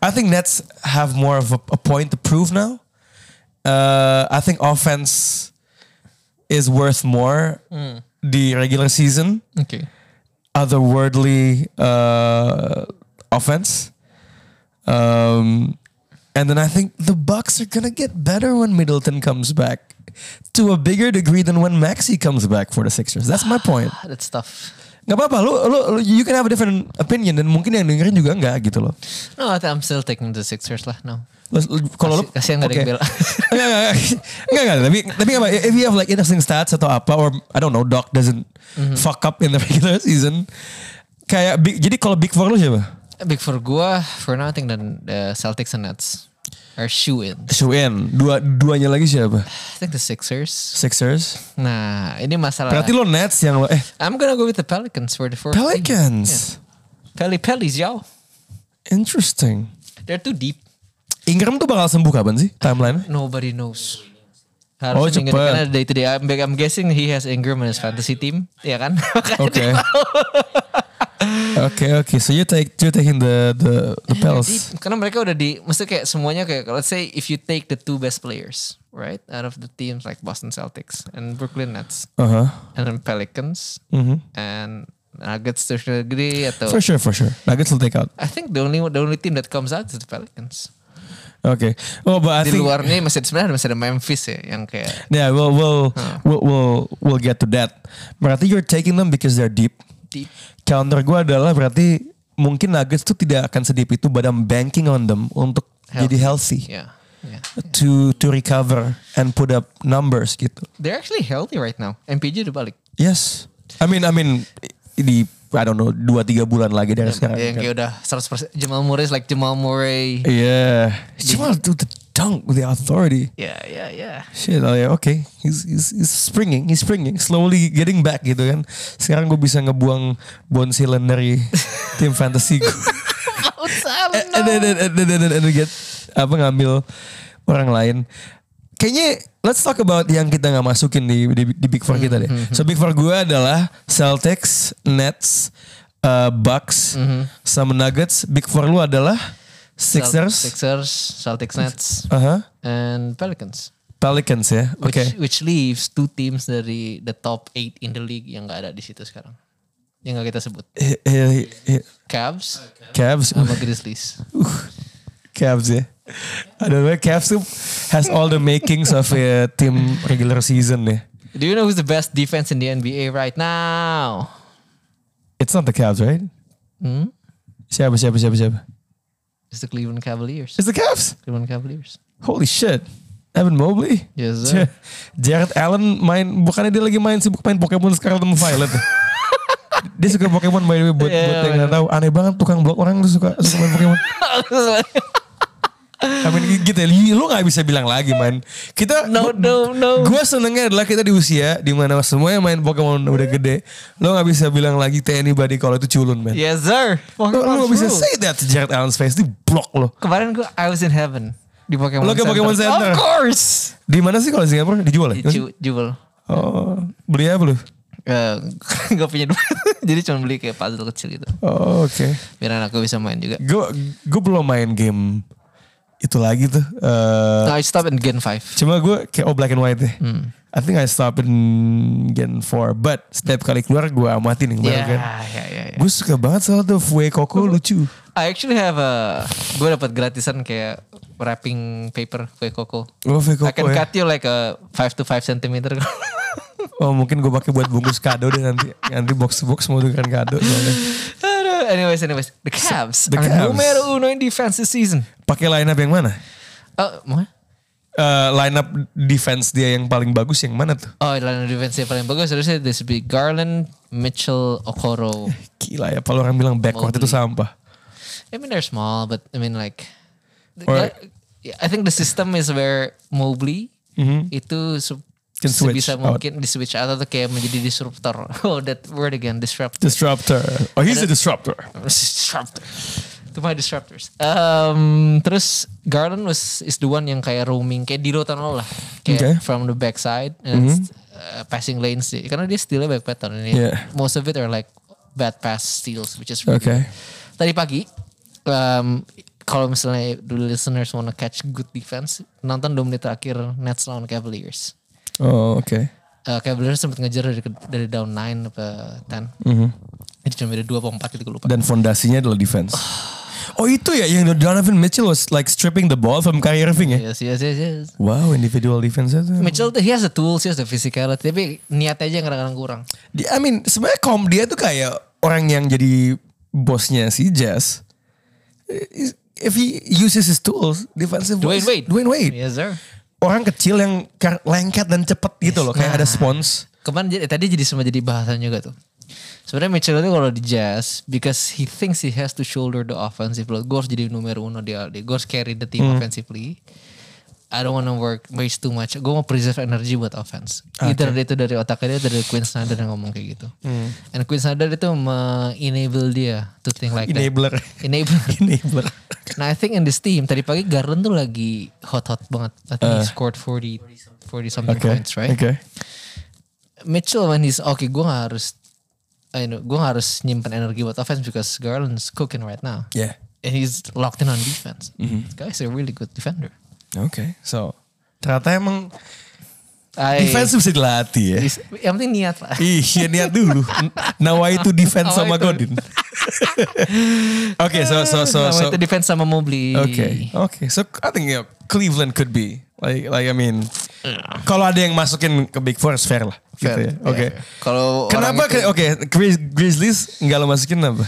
I think Nets have more of a, a point to prove now. Uh, I think offense is worth more di regular season Oke. otherworldly uh, offense. Um, and then I think the Bucks are gonna get better when Middleton comes back to a bigger degree than when Maxi comes back for the Sixers. That's my point. That's tough. Gak apa-apa, lu, lu, lu- you can have a different opinion dan mungkin yang dengerin juga enggak gitu loh. No, I'm still taking the Sixers lah. No. Kalau lu, Kasih- kasihan gak ada yang bela. Enggak, enggak, enggak, tapi tapi apa? If you have like interesting stats atau apa, or I don't know, Doc doesn't Mm-hmm. fuck up in the regular season, kayak jadi kalau big four lu siapa? Big for gua for now I think then the Celtics and Nets are shoe in. Shoe in. Dua duanya lagi siapa? I think the Sixers. Sixers. Nah, ini masalah. Berarti lo Nets yang lo eh I'm gonna go with the Pelicans for the fourth. team. Pelicans. Peli Pelis, yo. Interesting. They're too deep. Ingram tuh bakal sembuh kapan sih timeline? Nobody knows. Oh, Harus cepet. depan ada day to day. I'm, I'm guessing he has Ingram in his fantasy team, ya kan? Oke. dia Oke oke. So you take you taking the the the Pels. Deep. Karena mereka udah di, mesti kayak semuanya kayak, let's say if you take the two best players, right, out of the teams like Boston Celtics and Brooklyn Nets, Uh huh. and then Pelicans, Mhm. and Nuggets to a degree atau For sure for sure. Nuggets will take out. I think the only the only team that comes out is the Pelicans. Oke. Oh but I Di think luar nih masih sebenarnya masih ada Memphis ya yang kayak yeah we'll we'll, we'll we'll we'll get to that. Berarti you're taking them because they're deep. deep. Counter gue adalah berarti mungkin Nuggets tuh tidak akan sedip itu, but I'm banking on them untuk jadi healthy. Yeah. Yeah. to to recover and put up numbers gitu. They're actually healthy right now. MPJ udah balik. Yes. I mean I mean di I don't know dua tiga bulan lagi dari sekarang. Yang kan. kayak udah 100% Jamal Murray like Jamal Murray. Yeah. Jamal do dunk with the authority. Yeah, yeah, yeah. Shit, oh yeah, okay. He's, he's, he's springing, he's springing, slowly getting back gitu kan. Sekarang gue bisa ngebuang Bon Silen dari tim fantasy gue. and, then, and, then, and, then, and get apa ngambil orang lain. Kayaknya let's talk about yang kita nggak masukin di, di di Big Four kita deh. So Big Four gue adalah Celtics, Nets, uh, Bucks, sama Nuggets. Big Four lu adalah Sixers, Sixers, Celtics, Nets, uh and Pelicans. Pelicans ya. Oke. Which, which leaves two teams dari the top 8 in the league yang gak ada di situ sekarang. Yang gak kita sebut. Eh, eh, eh, Cavs Cavs, sama Grizzlies. Cavs ya. I don't know, Cavs tuh has all the makings of a team regular season ya. Do you know who's the best defense in the NBA right now? It's not the Cavs, right? Hmm? Siapa, siapa, siapa, siapa? It's the Cleveland Cavaliers. It's the Cavs. Cleveland Cavaliers. Holy shit. Evan Mobley. Yes, sir. Ja- Jared Allen main, bukannya dia lagi main sibuk main Pokemon Scarlet sama Violet. dia suka Pokemon by the way buat, Iya, buat yang nggak tahu aneh banget tukang blok orang tuh suka suka main Pokemon. I mean gitu ya, lu gak bisa bilang lagi man. Kita No, no, no. Gue senengnya adalah kita di usia di mana semuanya main Pokemon udah gede. Lo gak bisa bilang lagi to anybody kalau itu culun man. yes, sir. Lo, lo gak bisa say that to Jared Allen's face di blok lo. Kemarin gue I was in heaven di Pokemon Lo ke Pokemon Center? Of course. Di mana sih kalau di Singapura dijual ya? Di Ju- Jewel. Oh, beli apa lu? Eh, gak punya duit. Jadi cuma beli kayak puzzle kecil gitu. Oh, oke. Biar anakku bisa main juga. Gue gue belum main game itu lagi tuh. No, I stopped in Gen 5. Cuma gue kayak oh black and white deh. Hmm. I think I stop in Gen 4. But setiap kali keluar gue amatin yang baru kan. ya, ya, ya. Gue suka banget soal tuh Fue Koko lucu. I actually have a gue dapat gratisan kayak wrapping paper kue koko. Oh Fue I can Koko ya. cut you like a 5 to 5 centimeter. Oh mungkin gue pakai buat bungkus kado deh nanti. Nanti box to box mau tukeran kado soalnya. Anyways, anyways, the Cavs The are Cavs. numero uno in defense this season. Pakai line up yang mana? Oh, mau? Eh line up defense dia yang paling bagus yang mana tuh? Oh, line defense yang paling bagus harusnya this be Garland, Mitchell, Okoro. Gila ya, kalau orang bilang backcourt itu sampah. I mean they're small, but I mean like, Or- I think the system is where Mobley itu su- Mhm. Can switch sebisa out. mungkin di switch out atau kayak menjadi disruptor. Oh, that word again, disruptor. Disruptor. Oh he's a disruptor. disruptor. To my disruptors. Um, terus Garland was is the one yang kayak roaming kayak di rotan lo lah. Kayak Okay. from the backside and uh, passing lanes. Karena dia stealnya banyak pattern ini. Yeah. Most of it are like bad pass steals which is really Okay. good. Tadi pagi um, kalau misalnya dulu listeners wanna catch good defense, nonton 2 menit terakhir Nets lawan Cavaliers. Oh oke. eh, Cavaliers sempat ngejar dari dari down 9 ke 10. Itu cuma beda 2 atau 4 gitu gue lupa. Dan fondasinya adalah defense. Oh itu ya yang Donovan Mitchell was like stripping the ball from Kyrie Irving ya. Yes, yes, yes, yes. Wow, individual defense itu. Mitchell he has the tools, he has the physicality, tapi niat aja yang kadang-kadang kurang. Dia, I mean, sebenarnya kom dia tuh kayak orang yang jadi bosnya si Jazz. If he uses his tools, defensive Dwayne Wade. Dwayne Wade. Yes, sir. Orang kecil yang lengket dan cepet gitu loh, kayak ada spons. Kemarin jadi- tadi jadi sempat jadi bahasan juga tuh. Sebenarnya Mitchell itu kalau di Jazz because he thinks he has to shoulder the offensive load. Gue harus jadi numero uno di LD. Gue harus carry the team offensively. I don't wanna work waste too much. Gue mau preserve energy buat offense. Either itu dari otaknya dia, dari Quinn Snyder yang ngomong kayak gitu. And Quinn Snyder itu me-enable dia to think like that. Enabler. Enable. Enabler. Nah I think in this team tadi pagi Garland tuh lagi hot-hot banget. I think he scored 40 40 something Oke. points, right? Oke. Mitchell when he's oke gue gak harus I know, gue harus nyimpen energi buat offense because Garland's cooking right now. Yeah. And he's locked in on defense. This guy's a really good defender. Oke. So, ternyata emang I, defense bisa dilatih ya. Yang penting niat lah. Iya niat dulu. Nawa itu defense sama. Godin. Oke, so so so Nama so. itu defense sama Mobley. Oke, oke. So I think yeah, Cleveland could be like like I mean, kalau ada yang masukin ke Big Four fair lah. Gitu Fair, ya. Oke. yeah. Kalau Kenapa? Oke, Grizz- Grizzlies nggak lo masukin apa?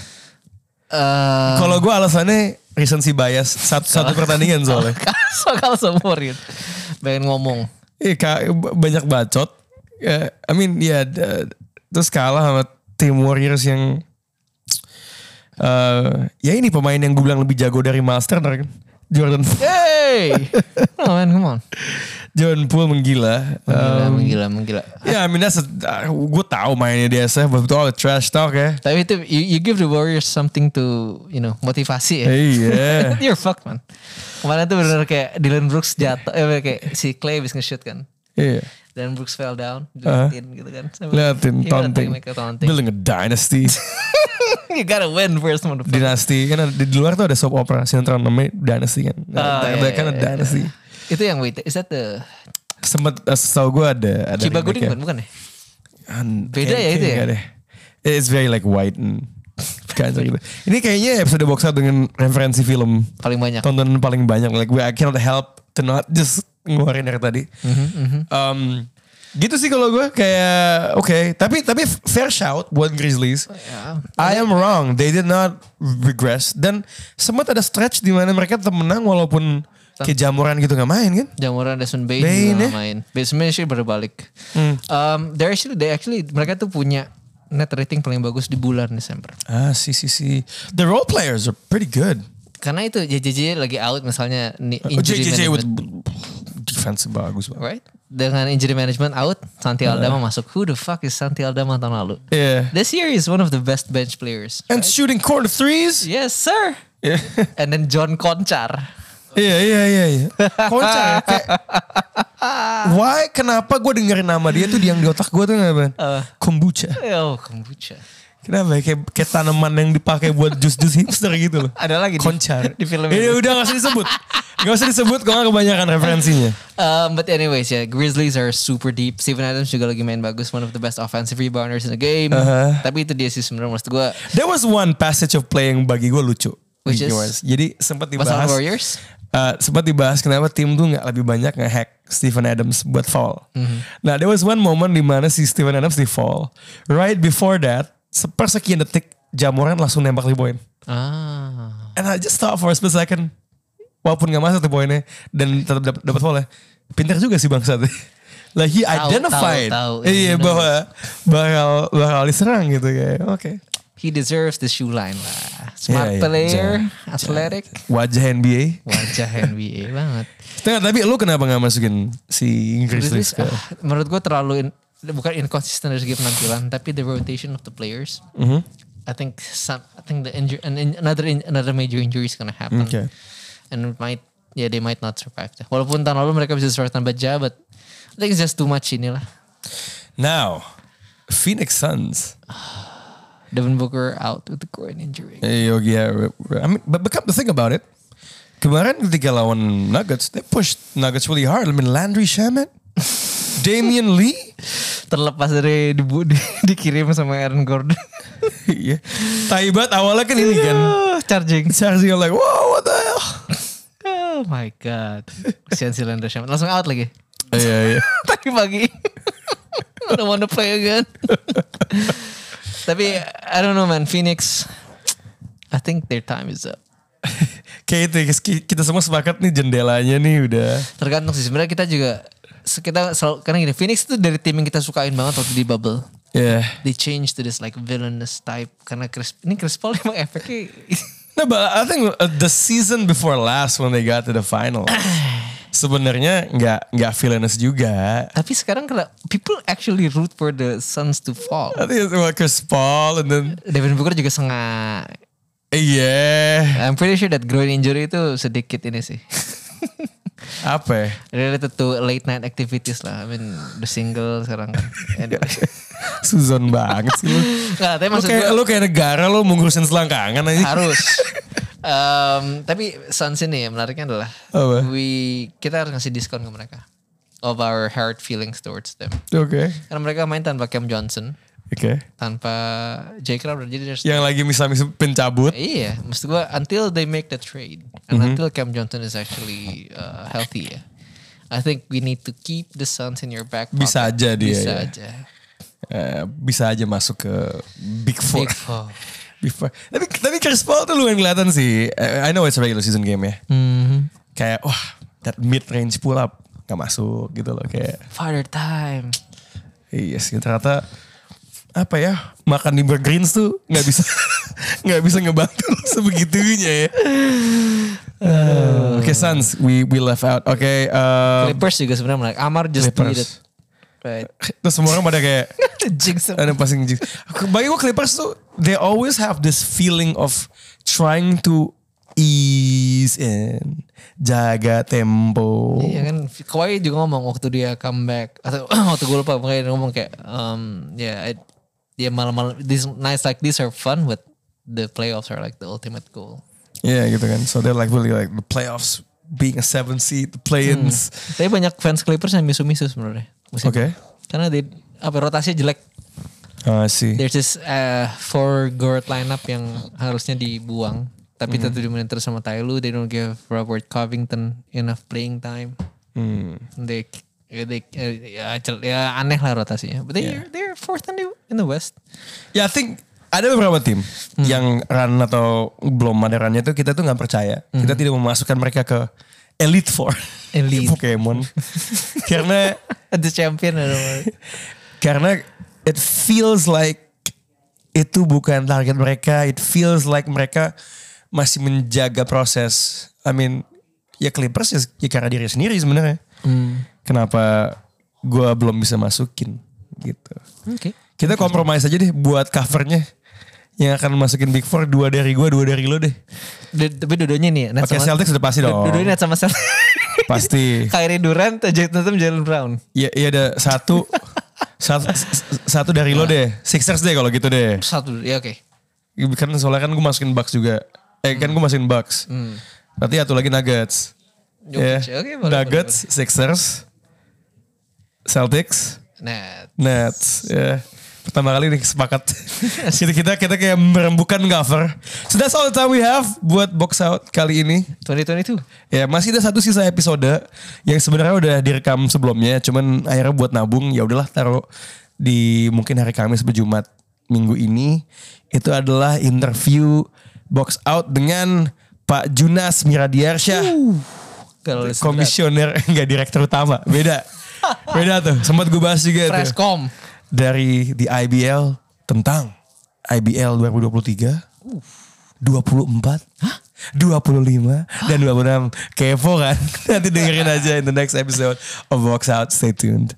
Eh, Kalau gue alasannya recency bias satu, satu pertandingan soalnya. Soal seumur gitu. Pengen ngomong. Iya, banyak bacot. Ya, I mean, ya da- terus kalah sama tim Warriors yang eh ya ini pemain yang gue bilang lebih jago dari Turner kan. Jordan Hey! oh man, come on. Jordan Poole menggila. Menggila, Um, menggila, menggila. Ya, I mean that's a, gue tahu mainnya dia sih, but all the trash talk ya. Tapi itu you, you give the Warriors something to you know motivasi ya. Iya. You're fucked man. Kemarin tuh bener kayak Dylan Brooks jatuh, eh kayak si Clay habis nge-shoot kan. Iya. Dylan Brooks fell down, diliatin gitu kan. Liatin, taunting. Building a dynasty. you gotta win first motherfucker. Dinasti kan ada- di luar tuh ada soap opera sinetron namanya Dynasty kan. Oh, Ada iya, kan ada iya. Dynasty. Itu yang wait, is that the Sempet eh, setahu gue ada ada remake-nya. Gooding bukan, bukan ya? An- Beda kayak- ya itu ya? deh. It's very like white and kinda gitu. Ini kayaknya episode box out dengan referensi film Paling banyak. tontonan paling banyak. Like I cannot help to not just ngeluarin dari tadi. Mhm, Um, gitu sih kalau gue kayak oke. Tapi tapi fair shout buat Grizzlies. Ya. I am wrong. They did not regress. Dan sempat ada stretch di mana mereka tetap menang walaupun kayak jamuran gitu nggak main kan? Jamuran Desmond Bain, Bain, ya? nggak main. Basement actually baru balik. Um, they actually, they actually mereka tuh punya net rating paling bagus di bulan Desember. Ah, si si si. The role players are pretty good. Karena itu JJJ lagi out misalnya Oh, injury JJJ with defense bagus banget. right? Dengan injury management out, Santi Aldama masuk. Who the fuck is Santi Aldama tahun lalu? Yeah. This year is one of the best bench players. And shooting corner threes. Yes, sir. Yeah. And then John Konchar. Iya iya iya iya. Konca ya kayak Why kenapa gue dengerin nama dia tuh yang di otak gue tuh apa? Kombucha. Oh, kombucha. Kenapa ya? Kayak, kayak tanaman yang dipakai buat jus-jus hipster gitu loh. Ada lagi di- Koncar. di film Ini itu. udah gak usah disebut. Gak usah disebut kalau kebanyakan referensinya. Um, but anyways, yeah, Grizzlies are super deep. Steven Adams juga lagi main bagus, one of the best offensive rebounders in the game. Uh-huh. Tapi itu dia sih sebenarnya maksud gue. There was one passage of play yang bagi gue lucu. Which is? Jadi sempat dibahas. Warriors? Uh, sempat dibahas kenapa tim tuh nggak lebih banyak nge-hack Steven Adams buat foul. Mhm. Nah, there was one moment di mana si Steven Adams di foul. Right before that, sepersekian detik Jamoran langsung nembak di poin. Ah. And I just thought for a split second, walaupun nggak masuk tuh poinnya dan tetap dapat dapat foul ya, pintar juga sih bangsat. Like he Tahu, identified, tahu, tahu. iya Iya, bahwa bakal bakal diserang gitu kayak. Oke. He deserves the shoe line lah. Smart Iya, iya. player, Ja- athletic, Wajah NBA. wajah NBA banget. Tengah, tapi lu kenapa nggak masukin si ke? ah, menurut gue terlalu in- bukan inconsistent dari segi penampilan, tapi the rotation of the players. Mhm. I think some, I think the injury, an, another another major injury is gonna happen. Okay. And it might, yeah, they might not survive. Walaupun tahun lalu mereka bisa survive tanpa Ja, but I think it's just too much inilah. Now, Phoenix Suns. Devin Booker out with the groin injury. Eh, Yogi, yeah, I mean, but, but come to think about it, kemarin ketika lawan Nuggets, they pushed Nuggets really hard. I mean, Landry Shamet, Damian Lee? Terlepas dari dibu, di, dikirim sama Aaron Gordon. Iya. Tai banget awalnya kan ini kan. Charging. Charging I'm like, wow what the hell. Oh my god. Kesian si Landry. Langsung out lagi. Iya iya. Tadi pagi. I don't wanna play again. Tapi I don't know man. Phoenix. I think their time is up. Kayak itu kita semua sepakat nih jendelanya nih udah. Tergantung sih. Sebenarnya kita juga kita selalu karena gini Phoenix itu dari tim yang kita sukain banget waktu di bubble. Yeah. They change to this like villainous type karena Chris ini Chris Paul emang efeknya No, but I think uh, the season before last when they got to the final, sebenarnya nggak nggak villainous juga. tapi sekarang kalau people actually root for the Suns to fall. I think it's about Chris Paul and then Devin Booker juga sengah. yeah I'm pretty sure that groin injury itu sedikit ini sih. apa? ya? Related to late night activities lah. I mean the single sekarang kan. Anyway. Suzon banget sih lu. Nggak, tapi Lu maksud kayak, gue lu kayak negara lu mau ngurusin selangkangan aja. harus. Um, tapi Suns ini ya menariknya adalah Apa? we kita harus ngasih diskon ke mereka of our hard feelings towards them. Oke. Karena mereka main tanpa Cam Johnson, Oke. tanpa Jay Crowder. Jadi there's Yang lagi misal-misal pencabut. Iya, maksud gue until they make the trade and until Cam Johnson is actually uh, healthy ya. I think we need to keep the Suns in your back pocket. Bisa aja dia, Bisa ya. aja. eh, bisa aja masuk ke Big Four. Big Four. Big Four. Tapi tapi Chris Paul tuh lumayan kelihatan sih. Eh, I know it's a regular season game ya. Mhm. Kayak wah that mid range pull up gak masuk gitu loh kayak. Father time. Iya sih ternyata apa ya makan di Greens tuh nggak bisa nggak bisa ngebantu sebegitunya ya. Oke Suns we we left out. Oke um, Clippers juga sebenarnya menarik. Amar just Clippers. tweeted. Right. terus semua orang pada kayak Jinx. ada passing jinx. Bagi gue Clippers tuh they always have this feeling of trying to ease in, jaga tempo. Iya kan, Kawhi juga ngomong waktu dia comeback atau waktu gue lupa makanya dia ngomong kayak, um, ya, yeah, dia malam-malam these nights like this are fun, but the playoffs are like the ultimate goal. Iya gitu kan. So they're like really like the playoffs being a seven seed, the play-ins. Tapi banyak fans Clippers yang misu-misu sebenarnya. Oke. ini. Karena dia apa rotasinya jelek. Ah sih. There's this uh, four guard lineup yang harusnya dibuang. Tapi tetap dimainin terus sama Tyloo. They don't give Robert Covington enough playing time. Hmm. They, they ya, cel- ya aneh lah rotasinya. But they they're fourth in the in the West. Ya I think ada beberapa tim yang run atau belum ada runnya tuh kita tuh nggak percaya. Kita tidak memasukkan mereka ke Elite Four. Elite. Pokemon. Karena The champion karena it feels like itu bukan target mereka. It feels like mereka masih menjaga proses. I mean, ya Clippers ya, ya karena diri sendiri sebenarnya. Kenapa gua belum bisa masukin gitu. Oke. Kita compromise aja deh buat covernya. Yang akan masukin Big Four dua dari gua, dua dari lo deh. Tapi dua-duanya nih. Oke, sama- Celtics udah pasti dong. Dua-duanya Nets sama Celtics. Pasti. Kyrie Durant, Jason Tatum, Jalen Brown. Iya, iya ada satu, satu, satu dari lo deh. Sixers deh kalau gitu deh. Satu, ya oke. Kan soalnya kan gue masukin Bucks juga. Eh kan gue masukin Bucks. Berarti satu lagi Nuggets. Ya. oke, boleh, Nuggets, Sixers, Celtics, Net. Nets. Ya. Pertama kali nih sepakat. kita, kita kita kayak merembukan cover. So that's all the time we have buat box out kali ini. 2022. Ya masih ada satu sisa episode yang sebenarnya udah direkam sebelumnya, cuman akhirnya buat nabung ya udahlah taruh di mungkin hari Kamis atau Jumat minggu ini. Itu adalah interview box out dengan Pak Junas Miradiarsyah, listen komisioner enggak direktur utama, beda. Beda tuh, sempat gue bahas juga tuh. Presscom. Dari di IBL tentang IBL 2023, 24, 25, dan 26. Kepo kan? Nanti dengerin aja in the next episode of Box Out. Stay tuned.